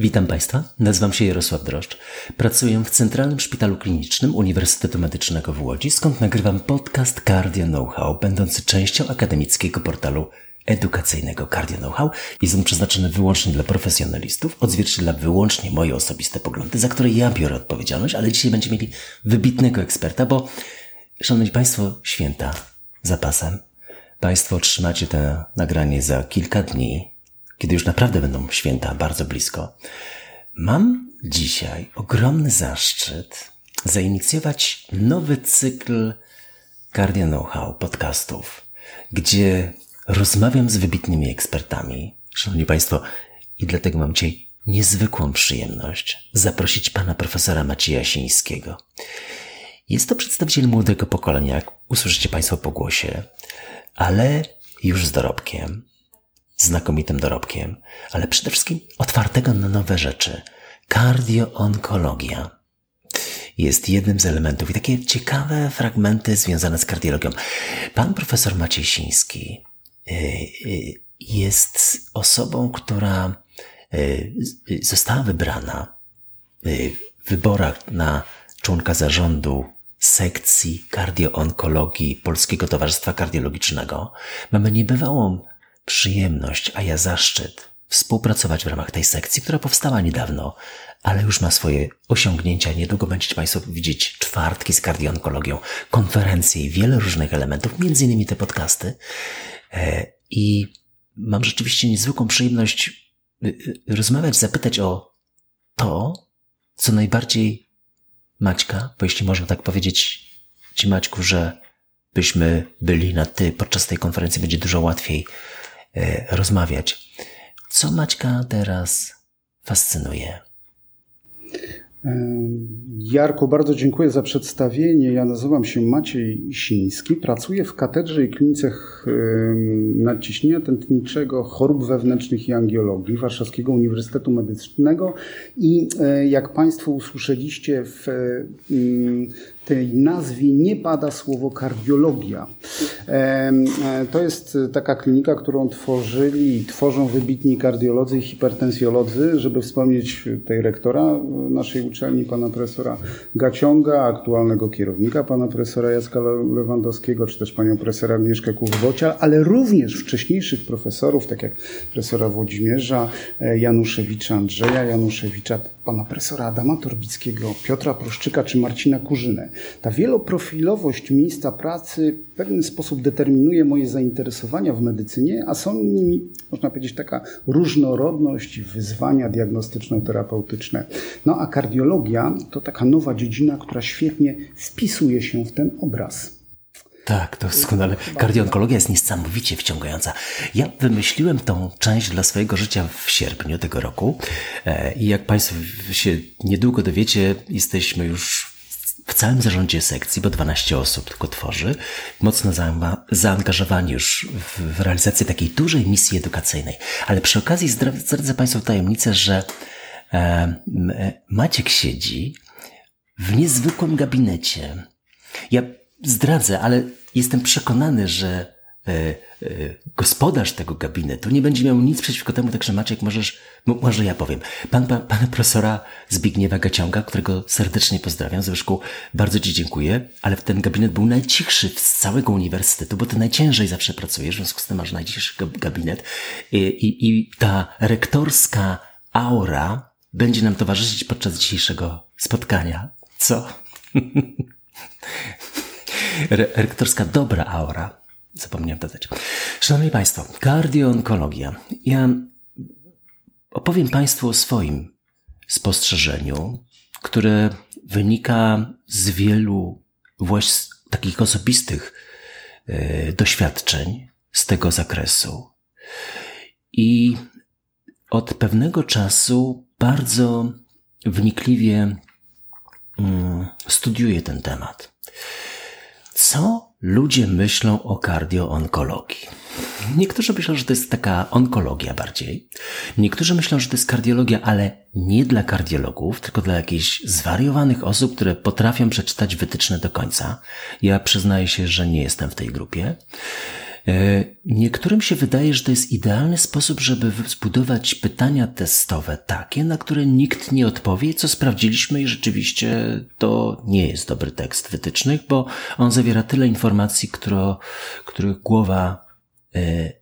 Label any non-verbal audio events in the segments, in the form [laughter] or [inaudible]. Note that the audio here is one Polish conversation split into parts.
Witam Państwa, nazywam się Jarosław Droszcz. Pracuję w Centralnym Szpitalu Klinicznym Uniwersytetu Medycznego w Łodzi, skąd nagrywam podcast Cardio Know-how, będący częścią akademickiego portalu edukacyjnego Cardio Know-how. Jest on przeznaczony wyłącznie dla profesjonalistów, odzwierciedla wyłącznie moje osobiste poglądy, za które ja biorę odpowiedzialność, ale dzisiaj będziemy mieli wybitnego eksperta, bo, szanowni Państwo, święta zapasem. Państwo otrzymacie to nagranie za kilka dni, kiedy już naprawdę będą święta bardzo blisko, mam dzisiaj ogromny zaszczyt zainicjować nowy cykl Cardio Know-how podcastów, gdzie rozmawiam z wybitnymi ekspertami. Szanowni Państwo, i dlatego mam dzisiaj niezwykłą przyjemność zaprosić pana profesora Macieja Sińskiego. Jest to przedstawiciel młodego pokolenia, jak usłyszycie Państwo po głosie, ale już z dorobkiem znakomitym dorobkiem, ale przede wszystkim otwartego na nowe rzeczy. Kardioonkologia jest jednym z elementów i takie ciekawe fragmenty związane z kardiologią. Pan profesor Maciej Siński y, y, jest osobą, która y, została wybrana w wyborach na członka zarządu sekcji kardioonkologii Polskiego Towarzystwa Kardiologicznego. Mamy niebywałą przyjemność, a ja zaszczyt współpracować w ramach tej sekcji, która powstała niedawno, ale już ma swoje osiągnięcia. Niedługo będziecie Państwo widzieć czwartki z kardionkologią, konferencje i wiele różnych elementów, między innymi te podcasty. E, I mam rzeczywiście niezwykłą przyjemność y, y, rozmawiać, zapytać o to, co najbardziej Maćka, bo jeśli można tak powiedzieć Ci Maćku, że byśmy byli na ty podczas tej konferencji, będzie dużo łatwiej rozmawiać. Co Maćka teraz fascynuje? Jarku, bardzo dziękuję za przedstawienie. Ja nazywam się Maciej Siński. Pracuję w katedrze i klinice nadciśnienia tętniczego, chorób wewnętrznych i angiologii Warszawskiego Uniwersytetu Medycznego i e, jak Państwo usłyszeliście w tej nazwie nie pada słowo kardiologia. E, to jest taka klinika, którą tworzyli i tworzą wybitni kardiolodzy i hipertensjolodzy, żeby wspomnieć tej rektora naszej uczelni, pana profesora Gaciąga, aktualnego kierownika, pana profesora Jacka Lewandowskiego, czy też panią profesora Agnieszkę Kuchbocia, ale również wcześniejszych profesorów, tak jak profesora Włodzimierza, e, Januszewicza Andrzeja, Januszewicza, pana profesora Adama Torbickiego, Piotra Proszczyka czy Marcina Kurzynę. Ta wieloprofilowość miejsca pracy w pewien sposób determinuje moje zainteresowania w medycynie, a są nimi, można powiedzieć, taka różnorodność, wyzwania diagnostyczno-terapeutyczne. No a kardiologia to taka nowa dziedzina, która świetnie wpisuje się w ten obraz. Tak, to doskonale. Kardionkologia jest niesamowicie wciągająca. Ja wymyśliłem tą część dla swojego życia w sierpniu tego roku e, i jak Państwo się niedługo dowiecie, jesteśmy już w całym zarządzie sekcji, bo 12 osób tylko tworzy, mocno zaangażowani już w, realizację takiej dużej misji edukacyjnej. Ale przy okazji zdradzę Państwu tajemnicę, że Maciek siedzi w niezwykłym gabinecie. Ja zdradzę, ale jestem przekonany, że e, e, gospodarz tego gabinetu nie będzie miał nic przeciwko temu, także Maciek, możesz, może ja powiem. Pan, pan, pana profesora Zbigniewa Gaciąga, którego serdecznie pozdrawiam, Zbyszku, bardzo Ci dziękuję, ale ten gabinet był najcichszy z całego uniwersytetu, bo Ty najciężej zawsze pracujesz, w związku z tym masz najcichszy gabinet i, i, i ta rektorska aura będzie nam towarzyszyć podczas dzisiejszego spotkania. Co? [laughs] Re rektorska dobra aura. Zapomniałem dodać. Szanowni Państwo, kardioonkologia. Ja opowiem Państwu o swoim spostrzeżeniu, które wynika z wielu właśnie takich osobistych e, doświadczeń z tego zakresu. I od pewnego czasu bardzo wnikliwie mm, studiuję ten temat. Co ludzie myślą o kardioonkologii? Niektórzy myślą, że to jest taka onkologia bardziej. Niektórzy myślą, że to jest kardiologia, ale nie dla kardiologów, tylko dla jakichś zwariowanych osób, które potrafią przeczytać wytyczne do końca. Ja przyznaję się, że nie jestem w tej grupie. E, niektórym się wydaje, że to jest idealny sposób, żeby zbudować pytania testowe takie, na które nikt nie odpowie, co sprawdziliśmy i rzeczywiście to nie jest dobry tekst wytycznych, bo on zawiera tyle informacji, których głowa e,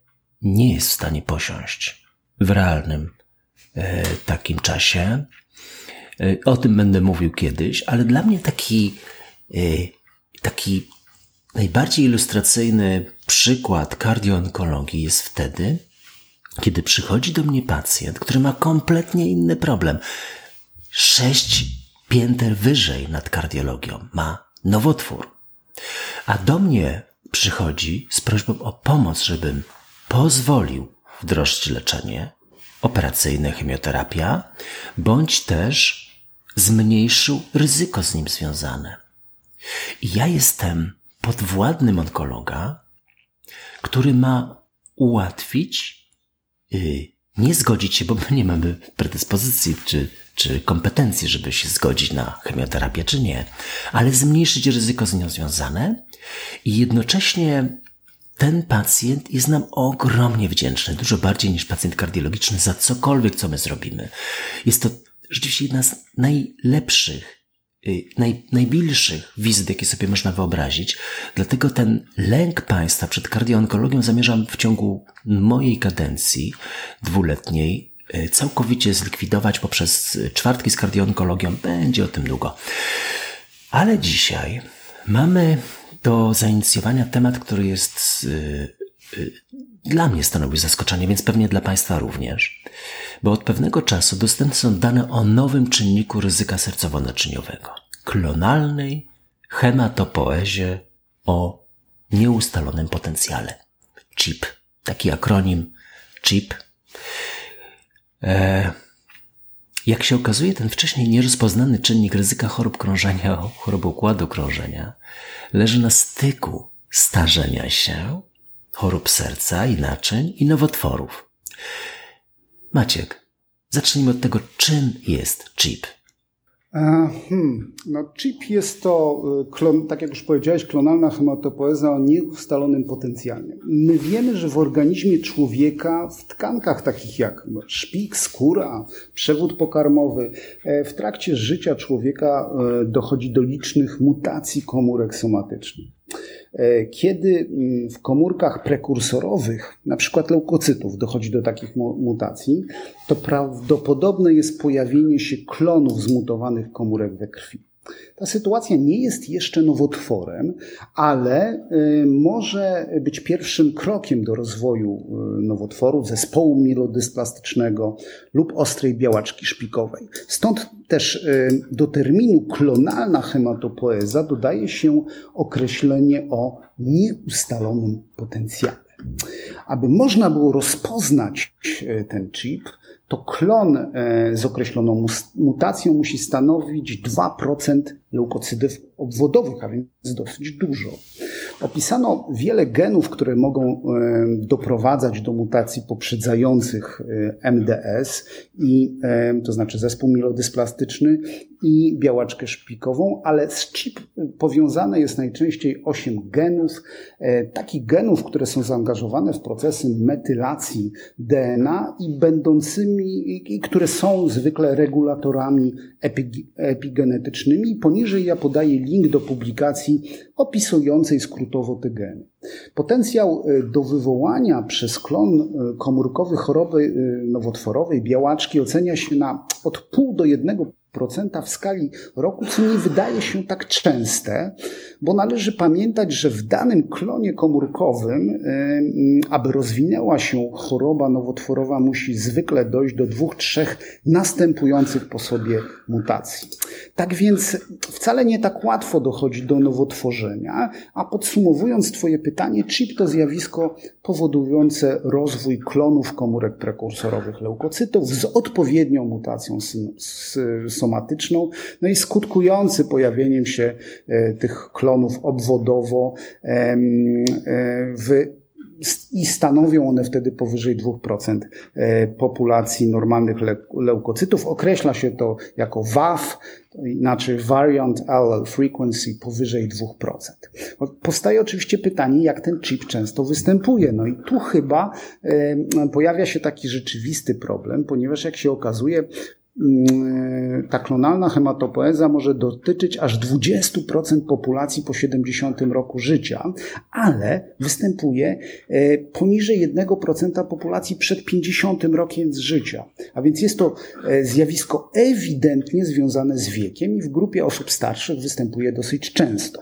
nie jest w stanie posiąść w realnym e, takim czasie. O tym będę mówił kiedyś, ale dla mnie taki, taki Najbardziej ilustracyjny przykład kardioonkologii jest wtedy, kiedy przychodzi do mnie pacjent, który ma kompletnie inny problem. Sześć pięter wyżej nad kardiologią ma nowotwór. A do mnie przychodzi z prośbą o pomoc, żebym pozwolił wdrożyć leczenie operacyjne, chemioterapia, bądź też zmniejszył ryzyko z nim związane. I ja jestem podwładnym onkologa, który ma ułatwić, yy, nie zgodzić się, bo my nie mamy predyspozycji czy, czy kompetencji, żeby się zgodzić na chemioterapię, czy nie, ale zmniejszyć ryzyko z nią związane i jednocześnie ten pacjent jest nam ogromnie wdzięczny, dużo bardziej niż pacjent kardiologiczny za cokolwiek, co my zrobimy. Jest to rzeczywiście jedna z najlepszych Y, naj, najbliższych wizyt, jakie sobie można wyobrazić. Dlatego ten lęk państwa przed kardioonkologią zamierzam w ciągu mojej kadencji dwuletniej y, całkowicie zlikwidować poprzez czwartki z kardioonkologią. Będzie o tym długo. Ale dzisiaj mamy do zainicjowania temat, który jest y, dla mnie stanowi zaskoczenie, więc pewnie dla Państwa również, bo od pewnego czasu dostępne są dane o nowym czynniku ryzyka sercowo-naczyniowego klonalnej hematopoezie o nieustalonym potencjale. CHIP, taki akronim CHIP. E, jak się okazuje, ten wcześniej nierozpoznany czynnik ryzyka chorób krążenia, choroby układu krążenia, leży na styku starzenia się, chorób serca i naczyń i nowotworów. Maciek, zacznijmy od tego, czym jest chip. E, hmm. No, chip jest to, e, klon, tak jak już powiedziałeś, klonalna hematopoeza o nieustalonym potencjalnie. My wiemy, że w organizmie człowieka, w tkankach takich jak szpik, skóra, przewód pokarmowy, e, w trakcie życia człowieka dochodzi do licznych mutacji komórek somatycznych. E, kiedy mm, w komórkach prekursorowych, na przykład leukocytów, dochodzi do takich mutacji, to prawdopodobne jest pojawienie się klonów zmutowanych komórek we krwi. Ta sytuacja nie jest jeszcze nowotworem, ale y, może być pierwszym krokiem do rozwoju y, nowotworu, zespołu mielodysplastycznego lub ostrej białaczki szpikowej. Stąd też y, do terminu klonalna hematopoeza dodaje się określenie o nieustalonym potencjale. Aby można było rozpoznać ten chip, to klon e, z określoną mutacją musi stanowić 2% leukocytów obwodowych, a więc dosyć dużo. Opisano wiele genów, które mogą e, doprowadzać do mutacji poprzedzających e, MDS, i, to znaczy zespół mielodysplastyczny i białaczkę szpikową, ale z chip powiązane jest najczęściej 8 genów, takich genów, które są zaangażowane w procesy metylacji DNA i będącymi i które są zwykle regulatorami epigenetycznymi. Poniżej ja podaję link do publikacji opisującej skrótowo te geny. Potencjał e, do wywołania przez klon e, komórkowy choroby e, nowotworowej białaczki ocenia się na od pół do jednego w skali roku, co nie wydaje się tak częste, bo należy pamiętać, że w danym klonie komórkowym, aby rozwinęła się choroba nowotworowa, musi zwykle dojść do dwóch, trzech następujących po sobie mutacji. Tak więc wcale nie tak łatwo dochodzi do nowotworzenia, a podsumowując Twoje pytanie, chip to zjawisko powodujące rozwój klonów komórek prekursorowych leukocytów z odpowiednią mutacją somatyczną, no i skutkujący pojawieniem się e, tych klonów obwodowo e, w i stanowią one wtedy powyżej 2% e, populacji normalnych leukocytów. Określa się to jako WAF, inaczej Variant Allele Frequency powyżej 2%. Powstaje oczywiście pytanie, jak ten chip często występuje. No i tu chyba pojawia się taki rzeczywisty problem, ponieważ jak się okazuje, ta klonalna hematopoeza może dotyczyć aż 20% populacji po 70 roku życia, ale występuje e, poniżej 1% populacji przed 50 rokiem życia. A więc jest to e, zjawisko ewidentnie związane z wiekiem i w grupie osób starszych występuje dosyć często.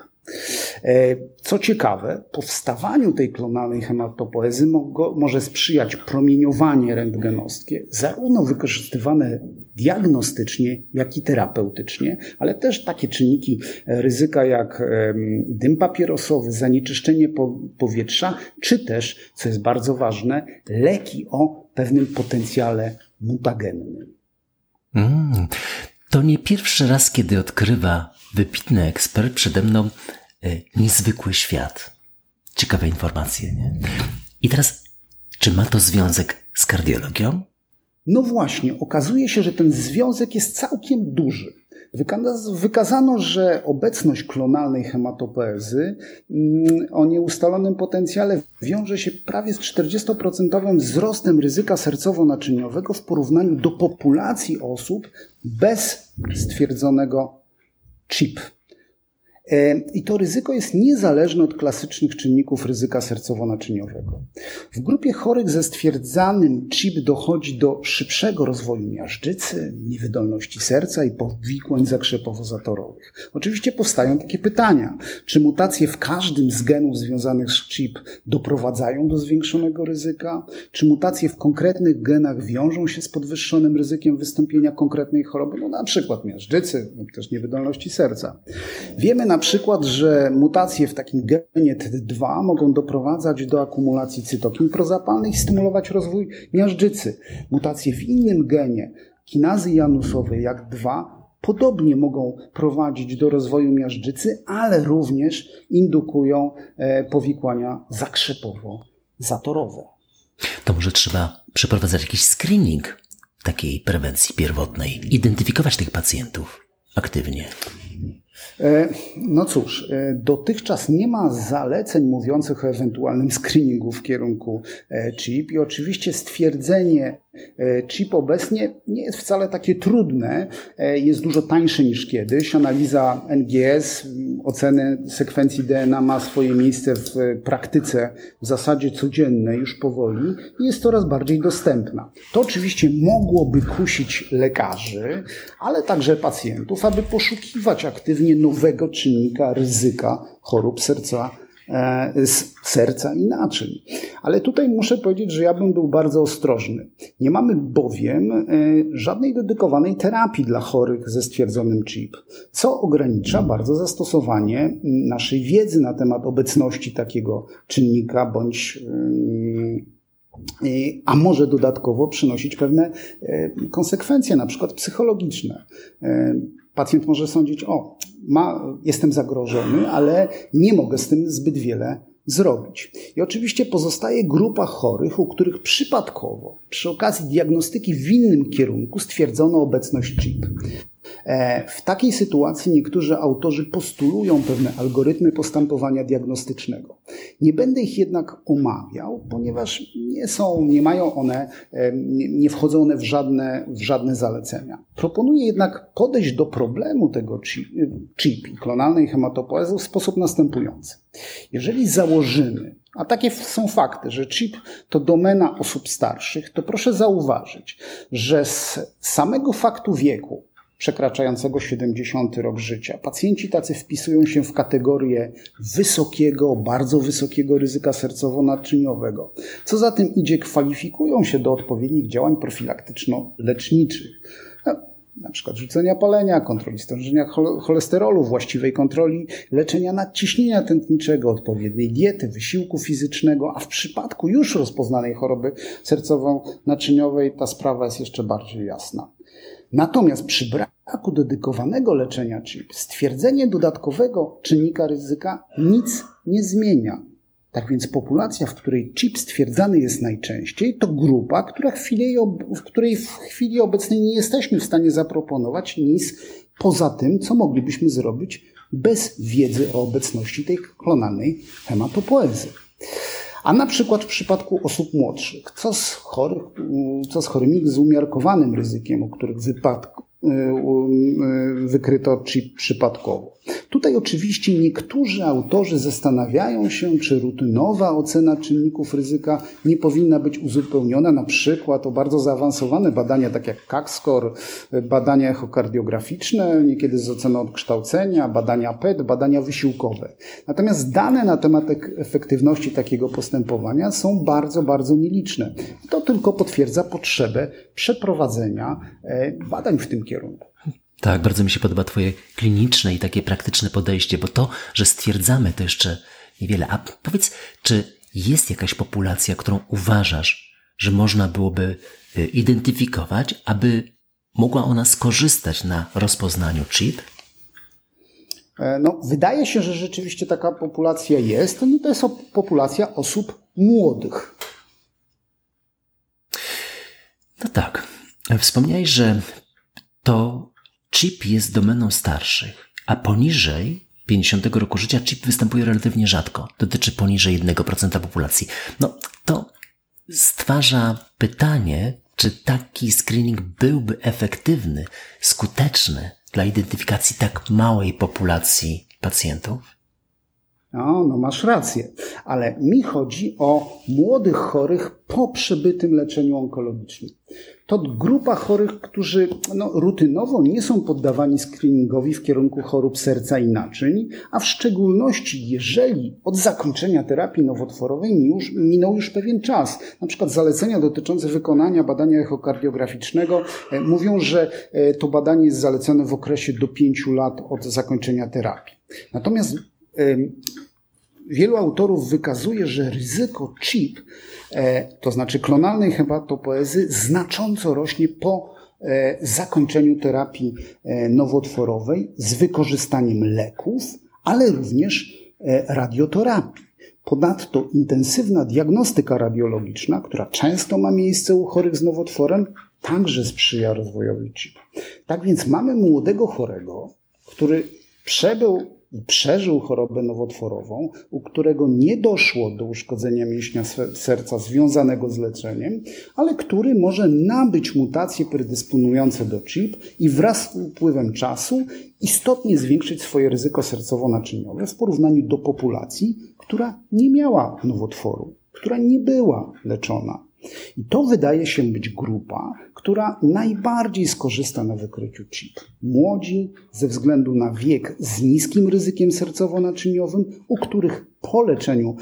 E, co ciekawe, powstawaniu tej klonalnej hematopoezy może sprzyjać promieniowanie rentgenowskie, zarówno wykorzystywane diagnostycznie, jak i terapeutycznie, ale też takie czynniki ryzyka jak dym papierosowy, zanieczyszczenie powietrza, czy też, co jest bardzo ważne, leki o pewnym potencjale mutagennym. Mm, to nie pierwszy raz, kiedy odkrywa wybitny ekspert przede mną e, niezwykły świat. Ciekawe informacje, nie? I teraz, czy ma to związek z kardiologią? No właśnie, okazuje się, że ten związek jest całkiem duży. Wykazano, że obecność klonalnej hematopoezy mm, o nieustalonym potencjale wiąże się prawie z 40% wzrostem ryzyka sercowo-naczyniowego w porównaniu do populacji osób bez stwierdzonego chip. E, I to ryzyko jest niezależne od klasycznych czynników ryzyka sercowo-naczyniowego. W grupie chorych ze stwierdzanym chip dochodzi do szybszego rozwoju miażdżycy, niewydolności serca i powikłań zakrzepowo-zatorowych. Oczywiście powstają takie pytania, czy mutacje w każdym z genów związanych z chip doprowadzają do zwiększonego ryzyka? Czy mutacje w konkretnych genach wiążą się z podwyższonym ryzykiem wystąpienia konkretnej choroby, no na przykład miażdżycy też niewydolności serca? Wiemy na na przykład, że mutacje w takim genie TET2 mogą doprowadzać do akumulacji cytokin prozapalnych i stymulować rozwój miażdżycy. Mutacje w innym genie, kinazy janusowej jak 2, podobnie mogą prowadzić do rozwoju miażdżycy, ale również indukują e, powikłania zakrzepowo-zatorowe. To może trzeba przeprowadzać jakiś screening takiej prewencji pierwotnej, identyfikować tych pacjentów aktywnie. E, no cóż, e, dotychczas nie ma zaleceń mówiących o ewentualnym screeningu w kierunku e, chip i oczywiście stwierdzenie chip obecnie nie jest wcale takie trudne, jest dużo tańsze niż kiedyś. Analiza NGS, oceny sekwencji DNA ma swoje miejsce w praktyce w zasadzie codziennej już powoli i jest coraz bardziej dostępna. To oczywiście mogłoby kusić lekarzy, ale także pacjentów, aby poszukiwać aktywnie nowego czynnika ryzyka chorób serca, e, serca i naczyń. Ale tutaj muszę powiedzieć, że ja bym był bardzo ostrożny. Nie mamy bowiem e, żadnej dedykowanej terapii dla chorych ze stwierdzonym chip, co ogranicza bardzo zastosowanie naszej wiedzy na temat obecności takiego czynnika bądź e, a może dodatkowo przynosić pewne konsekwencje, na przykład psychologiczne. Pacjent może sądzić, o, ma, jestem zagrożony, ale nie mogę z tym zbyt wiele zrobić. I oczywiście pozostaje grupa chorych, u których przypadkowo, przy okazji diagnostyki w innym kierunku, stwierdzono obecność chip. E, w takiej sytuacji niektórzy autorzy postulują pewne algorytmy postępowania diagnostycznego. Nie będę ich jednak omawiał, ponieważ nie są, nie mają one, e, nie wchodzą one w żadne, w żadne zalecenia. Proponuję jednak podejść do problemu tego chip i klonalnej hematopoezy w sposób następujący. Jeżeli założymy, a takie są fakty, że chip to domena osób starszych, to proszę zauważyć, że z samego faktu wieku przekraczającego 70 rok życia. Pacjenci tacy wpisują się w kategorię wysokiego, bardzo wysokiego ryzyka sercowo-naczyniowego. Co za tym idzie, kwalifikują się do odpowiednich działań profilaktyczno-leczniczych. No, na przykład rzucenia palenia, kontroli stężenia cholesterolu, właściwej kontroli leczenia nadciśnienia tętniczego, odpowiedniej diety, wysiłku fizycznego, a w przypadku już rozpoznanej choroby sercowo-naczyniowej ta sprawa jest jeszcze bardziej jasna. Natomiast przy braku dedykowanego leczenia chip stwierdzenie dodatkowego czynnika ryzyka nic nie zmienia. Tak więc populacja, w której chip stwierdzany jest najczęściej, to grupa, która w, chwili, w której w chwili obecnej nie jesteśmy w stanie zaproponować nic poza tym, co moglibyśmy zrobić bez wiedzy o obecności tej klonalnej hematopoezy. A na przykład w przypadku osób młodszych, co z, co z chorymi z umiarkowanym ryzykiem, u których wypadku, wykryto chip przypadkowo. Tutaj oczywiście niektórzy autorzy zastanawiają się, czy rutynowa ocena czynników ryzyka nie powinna być uzupełniona na przykład o bardzo zaawansowane badania, tak jak CAC-score, badania echokardiograficzne, niekiedy z oceną odkształcenia, badania PET, badania wysiłkowe. Natomiast dane na temat efektywności takiego postępowania są bardzo, bardzo nieliczne. To tylko potwierdza potrzebę przeprowadzenia e, badań w tym kierunku. Tak, bardzo mi się podoba Twoje kliniczne i takie praktyczne podejście, bo to, że stwierdzamy, to jeszcze niewiele. A powiedz, czy jest jakaś populacja, którą uważasz, że można byłoby y, identyfikować, aby mogła ona skorzystać na rozpoznaniu chip? E, no, wydaje się, że rzeczywiście taka populacja jest. No, to jest populacja osób młodych. No tak. Wspomniałeś, że to chip jest domeną starszych, a poniżej 50 roku życia chip występuje relatywnie rzadko. Dotyczy poniżej 1% populacji. No to stwarza pytanie, czy taki screening byłby efektywny, skuteczny dla identyfikacji tak małej populacji pacjentów? No, no masz rację, ale mi chodzi o młodych chorych po przebytym leczeniu onkologicznym to grupa chorych, którzy no, rutynowo nie są poddawani screeningowi w kierunku chorób serca i naczyń, a w szczególności jeżeli od zakończenia terapii nowotworowej już, minął już pewien czas. Na przykład zalecenia dotyczące wykonania badania echokardiograficznego e, mówią, że e, to badanie jest zalecone w okresie do 5 lat od zakończenia terapii. Natomiast wielu autorów wykazuje, że ryzyko CHIP, e, to znaczy klonalnej hematopoezy, znacząco rośnie po e, zakończeniu terapii e, nowotworowej z wykorzystaniem leków, ale również radioterapii. Ponadto intensywna diagnostyka radiologiczna, która często ma miejsce u chorych z nowotworem, także sprzyja rozwojowi CHIP. Tak więc mamy młodego chorego, który przebył i przeżył chorobę nowotworową, u którego nie doszło do uszkodzenia mięśnia serca związanego z leczeniem, ale który może nabyć mutacje predysponujące do CHIP i wraz z upływem czasu istotnie zwiększyć swoje ryzyko sercowo-naczyniowe w porównaniu do populacji, która nie miała nowotworu, która nie była leczona. I to wydaje się być grupa, która najbardziej skorzysta na wykryciu chip. Młodzi ze względu na wiek z niskim ryzykiem sercowo-naczyniowym, u których po leczeniu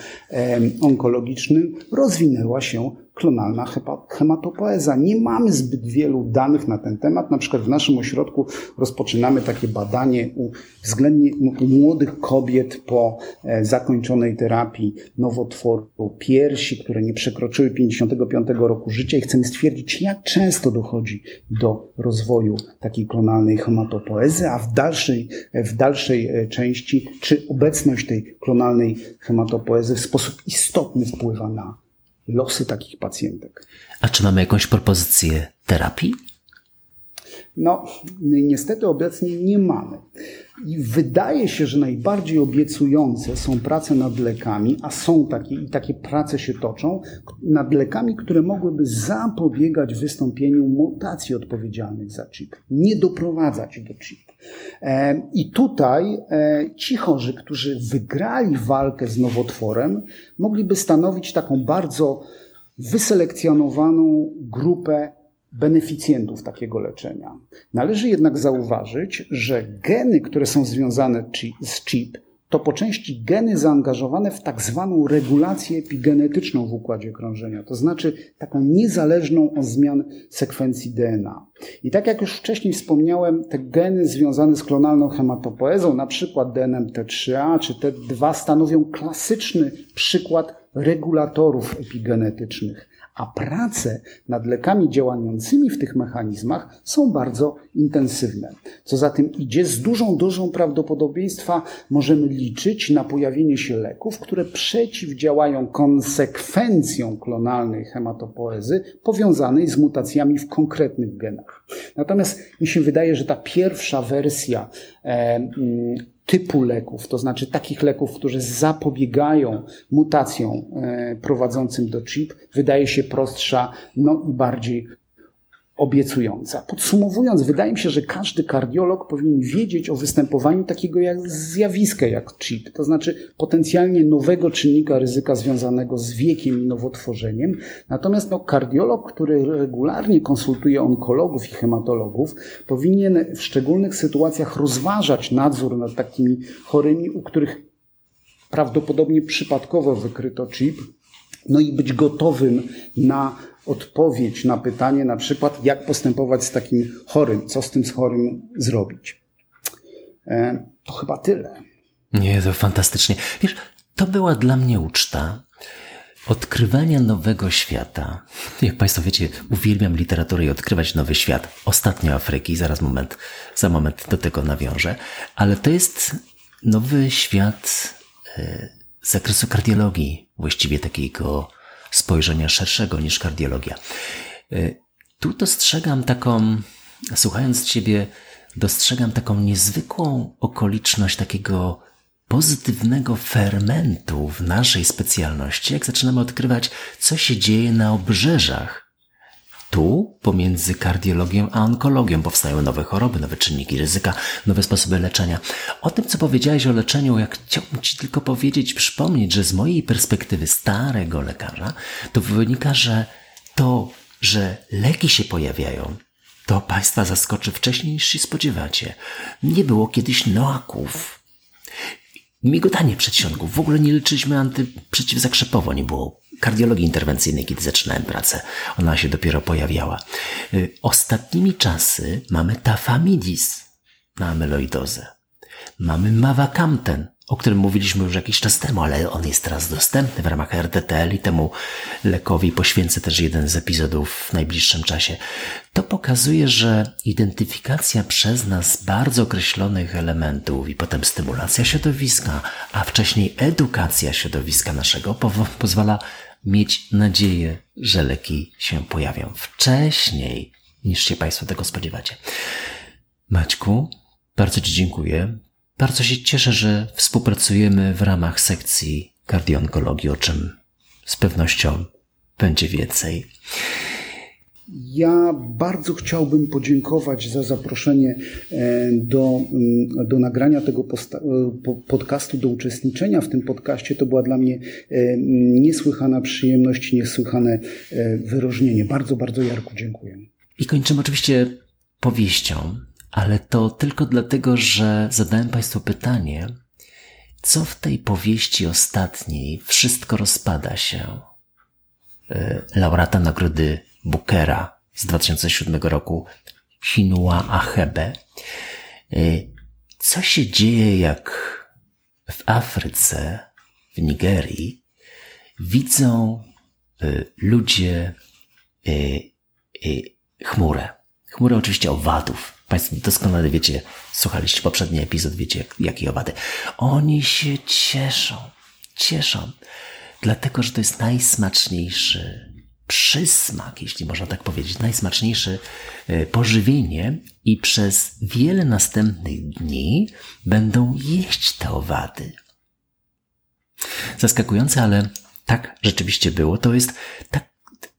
onkologicznym rozwinęła się klonalna hematopoeza. Nie mamy zbyt wielu danych na ten temat. Na przykład w naszym ośrodku rozpoczynamy takie badanie u względnie u młodych kobiet po e, zakończonej terapii nowotworu piersi, które nie przekroczyły 55 roku życia i chcemy stwierdzić, jak często dochodzi do rozwoju takiej klonalnej hematopoezy, a w dalszej, w dalszej e, części, czy obecność tej klonalnej hematopoezy w sposób istotny wpływa na losy takich pacjentek. A czy mamy jakąś propozycję terapii? No, niestety obecnie nie mamy. I wydaje się, że najbardziej obiecujące są prace nad lekami, a są takie i takie prace się toczą, nad lekami, które mogłyby zapobiegać wystąpieniu mutacji odpowiedzialnych za chip, nie doprowadzać do chip. E, I tutaj e, ci chorzy, którzy wygrali walkę z nowotworem, mogliby stanowić taką bardzo wyselekcjonowaną grupę beneficjentów takiego leczenia. Należy jednak zauważyć, że geny, które są związane z CHIP, to po części geny zaangażowane w tak zwaną regulację epigenetyczną w układzie krążenia, to znaczy taką niezależną od zmian sekwencji DNA. I tak jak już wcześniej wspomniałem, te geny związane z klonalną hematopoezą, na przykład DNMT3A czy T2, stanowią klasyczny przykład regulatorów epigenetycznych, a prace nad lekami działającymi w tych mechanizmach są bardzo intensywne. Co za tym idzie, z dużą dozą prawdopodobieństwa możemy liczyć na pojawienie się leków, które przeciwdziałają konsekwencjom klonalnej hematopoezy powiązanej z mutacjami w konkretnych genach. Natomiast mi się wydaje, że ta pierwsza wersja e, typu leków, to znaczy takich leków, które zapobiegają mutacjom e, prowadzącym do chip, wydaje się prostsza no i bardziej obiecująca. Podsumowując, wydaje mi się, że każdy kardiolog powinien wiedzieć o występowaniu takiego jak zjawiska jak chip, to znaczy potencjalnie nowego czynnika ryzyka związanego z wiekiem i nowotworzeniem. Natomiast no, kardiolog, który regularnie konsultuje onkologów i hematologów, powinien w szczególnych sytuacjach rozważać nadzór nad takimi chorymi, u których prawdopodobnie przypadkowo wykryto chip, no i być gotowym na odpowiedź na pytanie, na przykład, jak postępować z takim chorym, co z tym chorym zrobić. E, to chyba tyle. Nie, to fantastycznie. Wiesz, to była dla mnie uczta odkrywania nowego świata. Jak Państwo wiecie, uwielbiam literaturę i odkrywać nowy świat. Ostatnio Afryki, zaraz moment, za moment do tego nawiążę, ale to jest nowy świat e, z zakresu kardiologii, właściwie takiego spojrzenia szerszego niż kardiologia. Y, tu dostrzegam taką, słuchając Ciebie, dostrzegam taką niezwykłą okoliczność takiego pozytywnego fermentu w naszej specjalności, jak zaczynamy odkrywać, co się dzieje na obrzeżach tu pomiędzy kardiologią a onkologią powstają nowe choroby, nowe czynniki ryzyka, nowe sposoby leczenia. O tym, co powiedziałeś o leczeniu, jak chciałbym Ci tylko powiedzieć, przypomnieć, że z mojej perspektywy starego lekarza, to wynika, że to, że leki się pojawiają, to Państwa zaskoczy wcześniej niż się spodziewacie. Nie było kiedyś noaków, migotanie przedsionków. W ogóle nie leczyliśmy antyprzeciwzakrzepowo, nie było kardiologii interwencyjnej, kiedy zaczynałem pracę. Ona się dopiero pojawiała. Y, ostatnimi czasy mamy tafamidis na amyloidozę. Mamy mavacamten, o którym mówiliśmy już jakiś czas temu, ale on jest teraz dostępny w ramach RTTL i temu lekowi poświęcę też jeden z epizodów w najbliższym czasie. To pokazuje, że identyfikacja przez nas bardzo określonych elementów i potem stymulacja środowiska, a wcześniej edukacja środowiska naszego pozwala mieć nadzieję, że leki się pojawią wcześniej niż się Państwo tego spodziewacie. Maćku, bardzo Ci dziękuję. Bardzo się cieszę, że współpracujemy w ramach sekcji kardionkologii, o czym z pewnością będzie więcej. Ja bardzo chciałbym podziękować za zaproszenie e, do, mm, do nagrania tego e, podcastu, do uczestniczenia w tym podcaście. To była dla mnie e, niesłychana przyjemność, niesłychane wyróżnienie. Bardzo, bardzo Jarku dziękuję. I kończymy oczywiście powieścią, ale to tylko dlatego, że zadałem Państwu pytanie, co w tej powieści ostatniej wszystko rozpada się. Laureata nagrody Bookera z 2007 roku, Chinua Achebe. Y, co się dzieje, jak w Afryce, w Nigerii widzą y, ludzie y, chmurę. Chmurę oczywiście owadów. Państwo doskonale wiecie, słuchaliście poprzedni epizod, wiecie jakie owady. Oni się cieszą, cieszą, dlatego że to jest najsmaczniejszy przysmak, jeśli można tak powiedzieć, najsmaczniejsze e, pożywienie i przez wiele następnych dni będą jeść te owady. Zaskakujące, ale tak rzeczywiście było. To jest ta,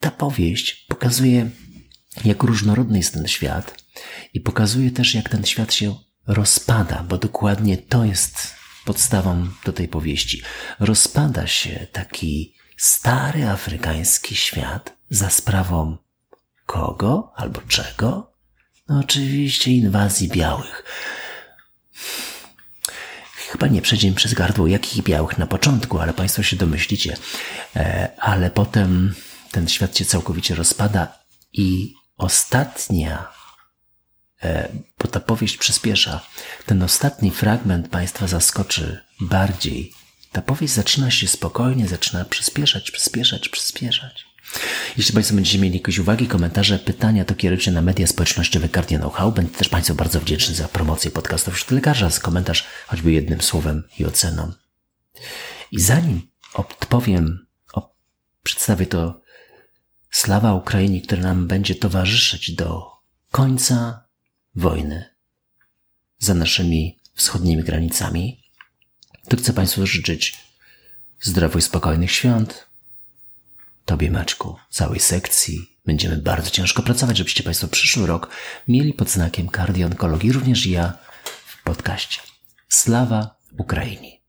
ta powieść pokazuje, jak różnorodny jest ten świat i pokazuje też, jak ten świat się rozpada, bo dokładnie to jest podstawą do tej powieści. Rozpada się taki stary afrykański świat za sprawą kogo albo czego? No oczywiście inwazji białych. Chyba nie przejdzie mi przez gardło jakich białych na początku, ale Państwo się domyślicie. E, ale potem ten świat się całkowicie rozpada i ostatnia, e, bo ta powieść przyspiesza, ten ostatni fragment Państwa zaskoczy bardziej Ta powieść zaczyna się spokojnie, zaczyna przyspieszać, przyspieszać, przyspieszać. Jeśli Państwo będziecie mieli jakieś uwagi, komentarze, pytania, to kierujcie na media społecznościowe Guardian Know-how. Będę też Państwu bardzo wdzięczny za promocję podcastów wśród lekarza, z komentarz choćby jednym słowem i oceną. I zanim odpowiem, przedstawię to slawa Ukrainie, która nam będzie towarzyszyć do końca wojny za naszymi wschodnimi granicami, to chcę Państwu życzyć zdrowych, spokojnych świąt. Tobie, Maczku, całej sekcji. Będziemy bardzo ciężko pracować, żebyście Państwo przyszły rok mieli pod znakiem kardionkologii, również ja w podcaście. Slawa Ukrainii.